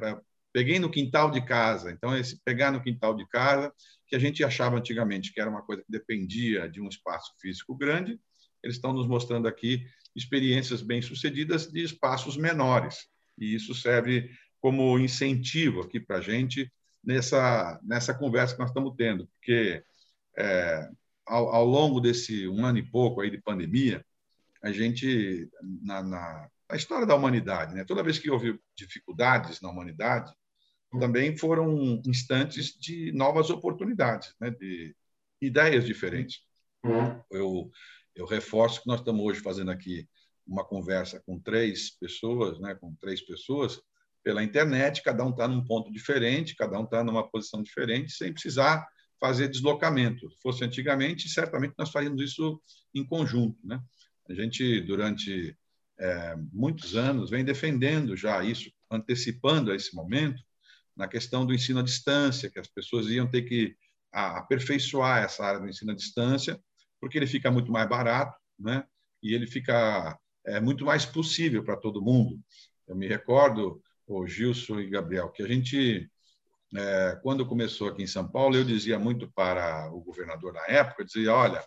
peguei no quintal de casa. Então, esse pegar no quintal de casa, que a gente achava antigamente que era uma coisa que dependia de um espaço físico grande, eles estão nos mostrando aqui experiências bem-sucedidas de espaços menores. E isso serve como incentivo aqui para a gente nessa, nessa conversa que nós estamos tendo, porque é, ao, ao, longo desse um ano e pouco aí de pandemia, a gente, na, na, na história da humanidade, né, toda vez que houve dificuldades na humanidade, também foram instantes de novas oportunidades, né, de ideias diferentes. Uhum. Eu, eu reforço que nós estamos hoje fazendo aqui uma conversa com três pessoas, né, com três pessoas pela internet, cada um está num ponto diferente, cada um está numa posição diferente, sem precisar fazer deslocamento. Se fosse antigamente, certamente nós faríamos isso em conjunto, né? A gente durante é, muitos anos vem defendendo já isso, antecipando a esse momento, na questão do ensino à distância, que as pessoas iam ter que aperfeiçoar essa área do ensino à distância, porque ele fica muito mais barato, né? E ele fica é, muito mais possível para todo mundo. Eu me recordo, o Gilson e Gabriel, que a gente, é, quando começou aqui em São Paulo, eu dizia muito para o governador na época, dizia, olha,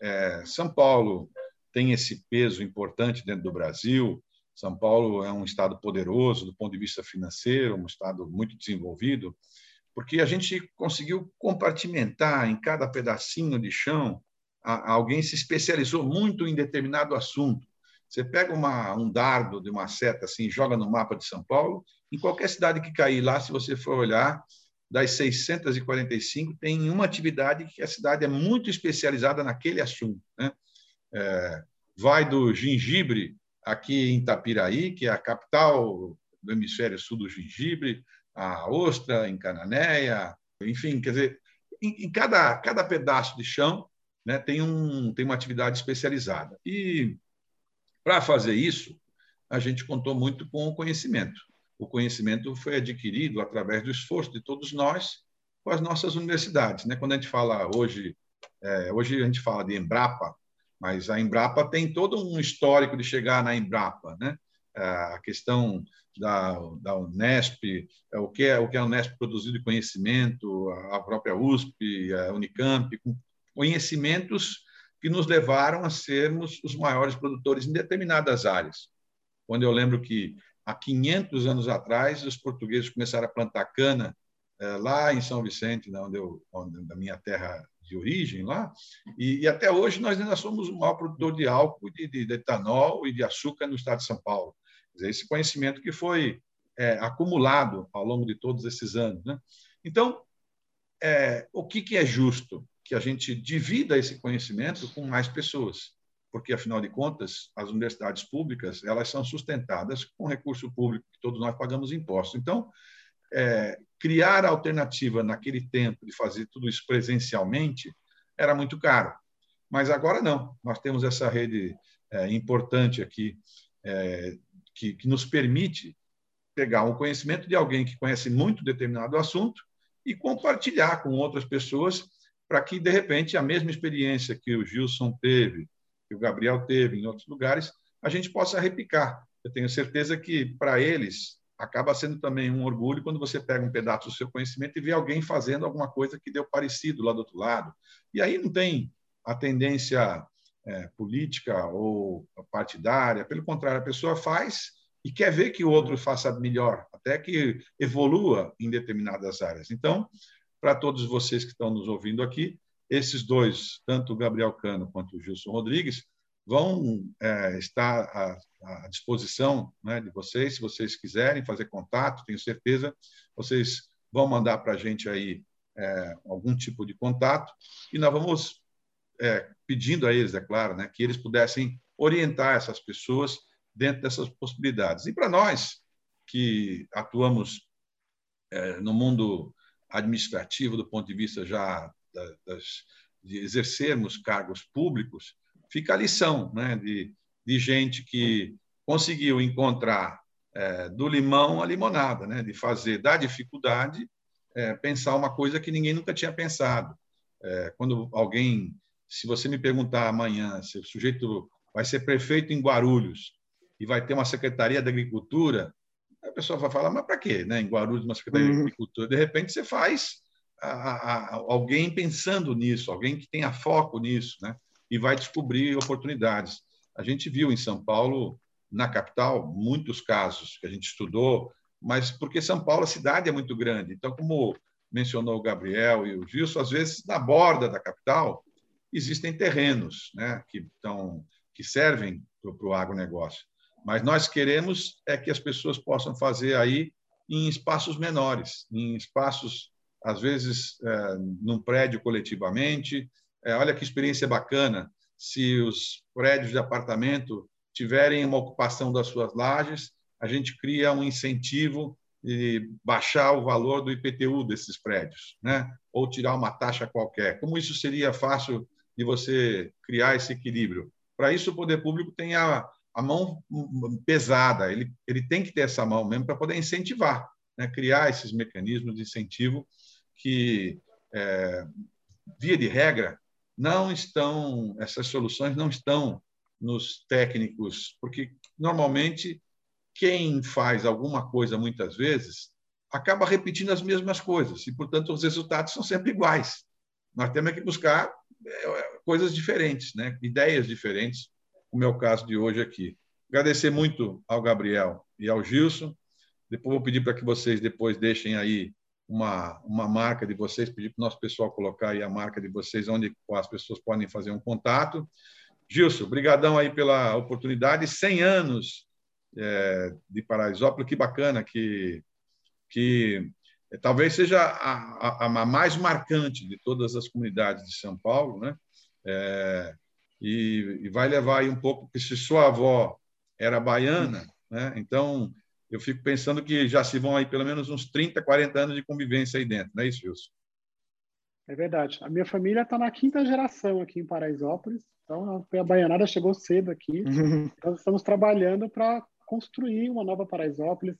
é, São Paulo tem esse peso importante dentro do Brasil, são Paulo é um estado poderoso do ponto de vista financeiro, um estado muito desenvolvido, porque a gente conseguiu compartimentar em cada pedacinho de chão. Alguém se especializou muito em determinado assunto. Você pega uma, um dardo de uma seta assim, joga no mapa de São Paulo, em qualquer cidade que cair lá, se você for olhar, das 645, tem uma atividade que a cidade é muito especializada naquele assunto. Né? É, vai do gengibre aqui em Tapiraí, que é a capital do hemisfério sul do gengibre, a ostra em Cananéia, enfim, quer dizer, em, em cada, cada pedaço de chão né, tem, um, tem uma atividade especializada. E para fazer isso, a gente contou muito com o conhecimento. O conhecimento foi adquirido através do esforço de todos nós com as nossas universidades. Né? Quando a gente fala hoje, é, hoje a gente fala de Embrapa, mas a Embrapa tem todo um histórico de chegar na Embrapa, né? A questão da, da Unesp, é o que é o que a Unesp produziu de conhecimento, a própria USP, a Unicamp, com conhecimentos que nos levaram a sermos os maiores produtores em determinadas áreas. Quando eu lembro que há 500 anos atrás os portugueses começaram a plantar cana eh, lá em São Vicente, onde eu, onde, da minha terra de origem lá, e, e, até hoje nós ainda somos o maior produtor de álcool, de, de, de etanol e de açúcar no estado de São Paulo. Dizer, esse conhecimento que foi é, acumulado ao longo de todos esses anos. Né? Então, é, o que, que é justo? Que a gente divida esse conhecimento com mais pessoas, porque, afinal de contas, as universidades públicas elas são sustentadas com recurso público que todos nós pagamos impostos. Então, é, criar alternativa naquele tempo de fazer tudo isso presencialmente era muito caro. Mas agora não. Nós temos essa rede é, importante aqui é, que, que nos permite pegar um conhecimento de alguém que conhece muito determinado assunto e compartilhar com outras pessoas para que, de repente, a mesma experiência que o Gilson teve, que o Gabriel teve em outros lugares, a gente possa replicar. Eu tenho certeza que, para eles, acaba sendo também um orgulho quando você pega um pedaço do seu conhecimento e vê alguém fazendo alguma coisa que deu parecido lá do outro lado. E aí não tem a tendência é, política ou partidária, pelo contrário, a pessoa faz e quer ver que o outro faça melhor, até que evolua em determinadas áreas. Então, para todos vocês que estão nos ouvindo aqui, esses dois, tanto o Gabriel Cano quanto o Gilson Rodrigues, vão é, estar à, à disposição né, de vocês, se vocês quiserem fazer contato, tenho certeza, vocês vão mandar para a gente aí é, algum tipo de contato e nós vamos é, pedindo a eles, é claro, né, que eles pudessem orientar essas pessoas dentro dessas possibilidades. E para nós que atuamos é, no mundo administrativo do ponto de vista já das, de exercermos cargos públicos, fica a lição né, de, de gente que conseguiu encontrar é, do limão a limonada, né, de fazer da dificuldade é, pensar uma coisa que ninguém nunca tinha pensado. É, quando alguém, se você me perguntar amanhã se o sujeito vai ser prefeito em Guarulhos e vai ter uma secretaria da agricultura, pessoa vai falar, mas para quê, né? Em Guarulhos, uma secretaria uhum. de agricultura. De repente, você faz a, a, a, alguém pensando nisso, alguém que tenha foco nisso, né? E vai descobrir oportunidades. A gente viu em São Paulo, na capital, muitos casos que a gente estudou, mas porque São Paulo, a cidade é muito grande. Então, como mencionou o Gabriel e o Gilson, às vezes na borda da capital existem terrenos, né? Que estão que servem para o agronegócio. Mas nós queremos é que as pessoas possam fazer aí em espaços menores, em espaços, às vezes, é, num prédio coletivamente. É, olha que experiência bacana se os prédios de apartamento tiverem uma ocupação das suas lajes, a gente cria um incentivo de baixar o valor do IPTU desses prédios, né? ou tirar uma taxa qualquer. Como isso seria fácil de você criar esse equilíbrio? Para isso, o poder público tem a, a mão pesada, ele, ele tem que ter essa mão mesmo para poder incentivar, né? criar esses mecanismos de incentivo que, é, via de regra, não estão, essas soluções não estão nos técnicos, porque normalmente quem faz alguma coisa muitas vezes acaba repetindo as mesmas coisas e, portanto, os resultados são sempre iguais. Nós temos que buscar é, coisas diferentes, né? ideias diferentes o meu caso de hoje aqui. Agradecer muito ao Gabriel e ao Gilson. Depois vou pedir para que vocês depois deixem aí uma, uma marca de vocês, pedir para o nosso pessoal colocar aí a marca de vocês, onde as pessoas podem fazer um contato. Gilson, brigadão aí pela oportunidade. 100 anos é, de Paraisópolis, que bacana, que, que talvez seja a, a, a, mais marcante de todas as comunidades de São Paulo, né? É, e, e vai levar aí um pouco, porque se sua avó era baiana, né? então eu fico pensando que já se vão aí pelo menos uns 30, 40 anos de convivência aí dentro, não é isso, Wilson? É verdade. A minha família está na quinta geração aqui em Paraisópolis, então a baianada chegou cedo aqui. Nós estamos trabalhando para construir uma nova Paraisópolis,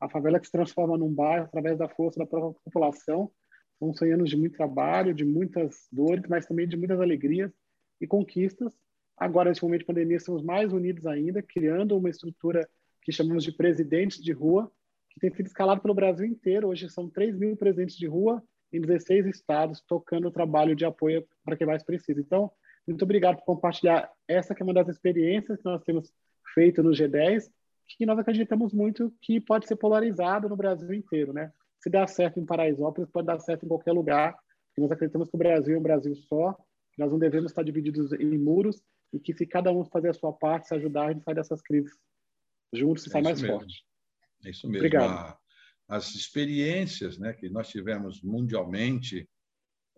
a favela que se transforma num bairro através da força da própria população. São 100 anos de muito trabalho, de muitas dores, mas também de muitas alegrias e conquistas. Agora, nesse momento de pandemia, estamos mais unidos ainda, criando uma estrutura que chamamos de presidentes de rua, que tem sido escalado pelo Brasil inteiro. Hoje são 3 mil presidentes de rua em 16 estados, tocando o trabalho de apoio para quem mais precisa. Então, muito obrigado por compartilhar essa que é uma das experiências que nós temos feito no G10, que nós acreditamos muito que pode ser polarizado no Brasil inteiro, né? Se dá certo em Paraisópolis, pode dar certo em qualquer lugar. Nós acreditamos que o Brasil é um Brasil só, nós não devemos estar divididos em muros e que se cada um fazer a sua parte, se ajudar, a gente sai dessas crises juntos e é sai mais mesmo. forte. É isso mesmo. Obrigado. as experiências né, que nós tivemos mundialmente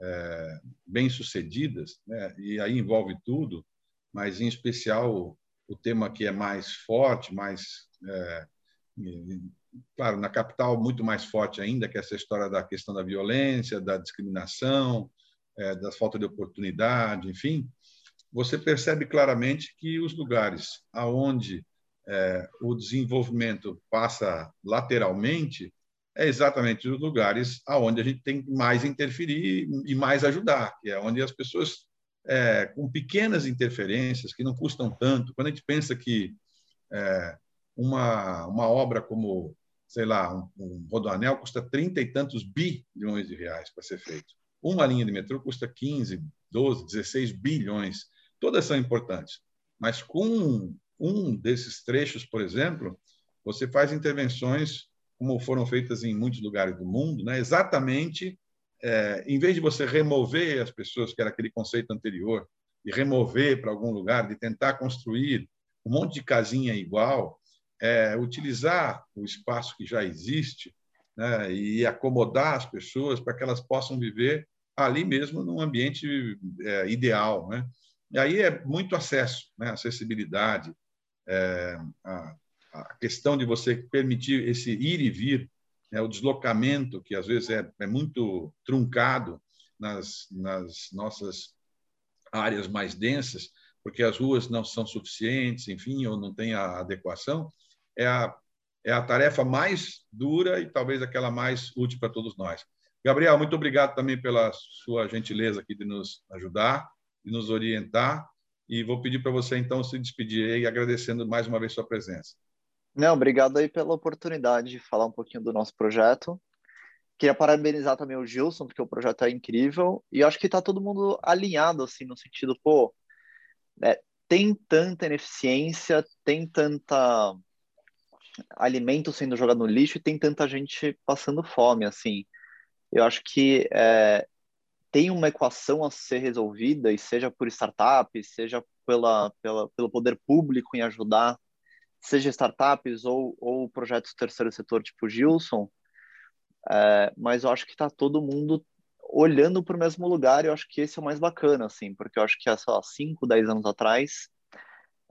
é, bem sucedidas, né, e aí envolve tudo, mas em especial o, o tema que é mais forte, mais é, claro, na capital muito mais forte ainda, que é essa história da questão da violência, da discriminação, é, da falta de oportunidade, enfim, você percebe claramente que os lugares aonde é, o desenvolvimento passa lateralmente é exatamente os lugares aonde a gente tem mais interferir e mais ajudar, que é onde as pessoas é, com pequenas interferências que não custam tanto. Quando a gente pensa que é, uma uma obra como sei lá um, um rodoanel custa trinta e tantos bilhões de reais para ser feito, uma linha de metrô custa 15, 12, 16 bilhões. Todas são importantes. Mas com um desses trechos, por exemplo, você faz intervenções como foram feitas em muitos lugares do mundo, né? exatamente é, em vez de você remover as pessoas, que era aquele conceito anterior, e remover para algum lugar, de tentar construir um monte de casinha igual, é, utilizar o espaço que já existe né? e acomodar as pessoas para que elas possam viver ali mesmo num ambiente é, ideal. Né? E aí é muito acesso, né? acessibilidade, é, a, a, questão de você permitir esse ir e vir, né? o deslocamento, que às vezes é, é muito truncado nas, nas nossas áreas mais densas, porque as ruas não são suficientes, enfim, ou não tem a adequação, é a, é a tarefa mais dura e talvez aquela mais útil para todos nós. Gabriel, muito obrigado também pela sua gentileza aqui de nos ajudar, de nos orientar. E vou pedir para você, então, se despedir aí, agradecendo mais uma vez sua presença. Não, obrigado aí pela oportunidade de falar um pouquinho do nosso projeto. Queria parabenizar também o Gilson, porque o projeto é incrível. E acho que está todo mundo alinhado, assim, no sentido, pô, é, tem tanta ineficiência, tem tanta alimento sendo jogado no lixo e tem tanta gente passando fome, assim. Eu acho que é, tem uma equação a ser resolvida, e seja por startups, seja pela, pela, pelo poder público em ajudar, seja startups ou, ou projetos do terceiro setor, tipo Gilson, é, mas eu acho que está todo mundo olhando para o mesmo lugar, e eu acho que esse é o mais bacana, assim, porque eu acho que há, sei lá, 5, 10 anos atrás,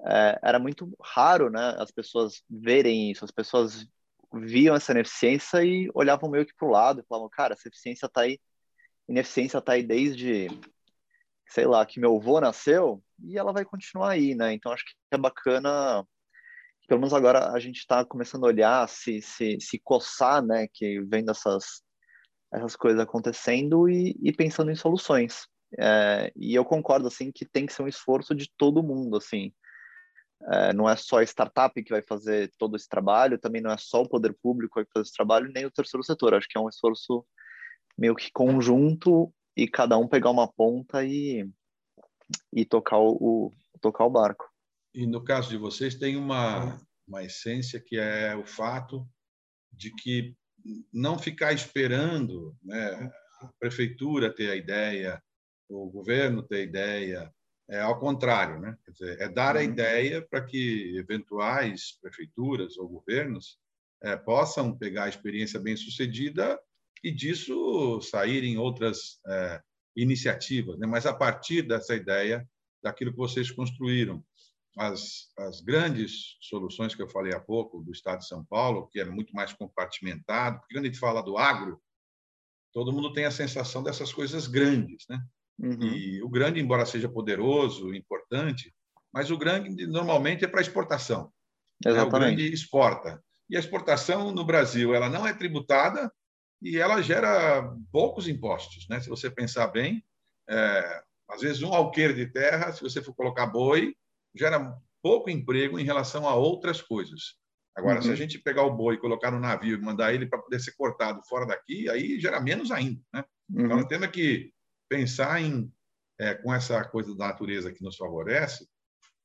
é, era muito raro, né, as pessoas verem isso, as pessoas viam essa ineficiência e olhavam meio que para o lado e falavam, cara, essa eficiência está aí, ineficiência está aí desde, sei lá, que meu avô nasceu e ela vai continuar aí, né? Então acho que é bacana, pelo menos agora a gente está começando a olhar, se, se, se coçar, né? Que vendo essas, essas coisas acontecendo e, e pensando em soluções. É, e eu concordo, assim, que tem que ser um esforço de todo mundo, assim. É, não é só a startup que vai fazer todo esse trabalho, também não é só o poder público que vai fazer esse trabalho, nem o terceiro setor. Acho que é um esforço meio que conjunto e cada um pegar uma ponta e, e tocar, o, tocar o barco. E no caso de vocês, tem uma, uma essência que é o fato de que não ficar esperando né, a prefeitura ter a ideia, o governo ter a ideia, é ao contrário, né? Dizer, é dar a uhum. ideia para que eventuais prefeituras ou governos é, possam pegar a experiência bem sucedida e disso saírem outras é, iniciativas, né? mas a partir dessa ideia, daquilo que vocês construíram. As, as grandes soluções que eu falei há pouco do Estado de São Paulo, que é muito mais compartimentado, porque quando a gente fala do agro, todo mundo tem a sensação dessas coisas grandes, né? Uhum. E o grande, embora seja poderoso, importante, mas o grande normalmente é para exportação. Né? O grande exporta. E a exportação no Brasil ela não é tributada e ela gera poucos impostos, né? Se você pensar bem, é, às vezes um alqueire de terra, se você for colocar boi, gera pouco emprego em relação a outras coisas. Agora, uhum. se a uhum. gente pegar o boi, colocar no navio e mandar ele para poder ser cortado fora daqui, aí gera menos ainda, né? Então, uhum. Então, temos que pensar em, é, com essa coisa da natureza que nos favorece,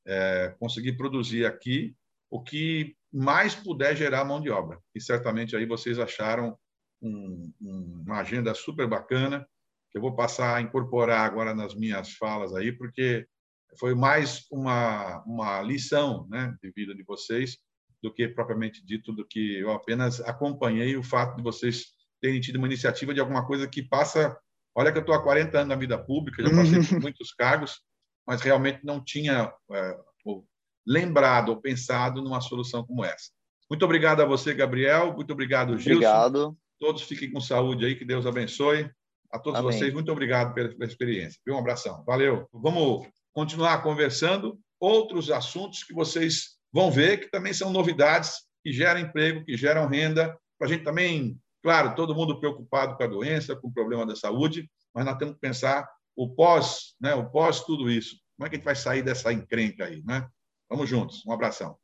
é, conseguir produzir aqui o que mais puder gerar mão de obra. E certamente aí vocês acharam um, uma agenda super bacana, que eu vou passar a incorporar agora nas minhas falas aí, porque foi mais uma, uma lição né, de vida de vocês do que propriamente dito, do que eu apenas acompanhei o fato de vocês terem tido uma iniciativa de alguma coisa que passa. Olha, que eu estou há 40 anos na vida pública, já passei por muitos cargos, mas realmente não tinha é, lembrado ou pensado numa solução como essa. Muito obrigado a você, Gabriel. Muito obrigado, Gilson. Obrigado. Todos fiquem com saúde aí, que Deus abençoe. A todos Amém. vocês, muito obrigado pela, pela experiência. Um abração. Valeu. Vamos continuar conversando outros assuntos que vocês vão ver que também são novidades que geram emprego, que geram renda, para a gente também, claro, todo mundo preocupado com a doença, com o problema da saúde, mas nós temos que pensar o pós, né, o pós tudo isso. Como é que a gente vai sair dessa encrenca aí, né? Vamos juntos. Um abração.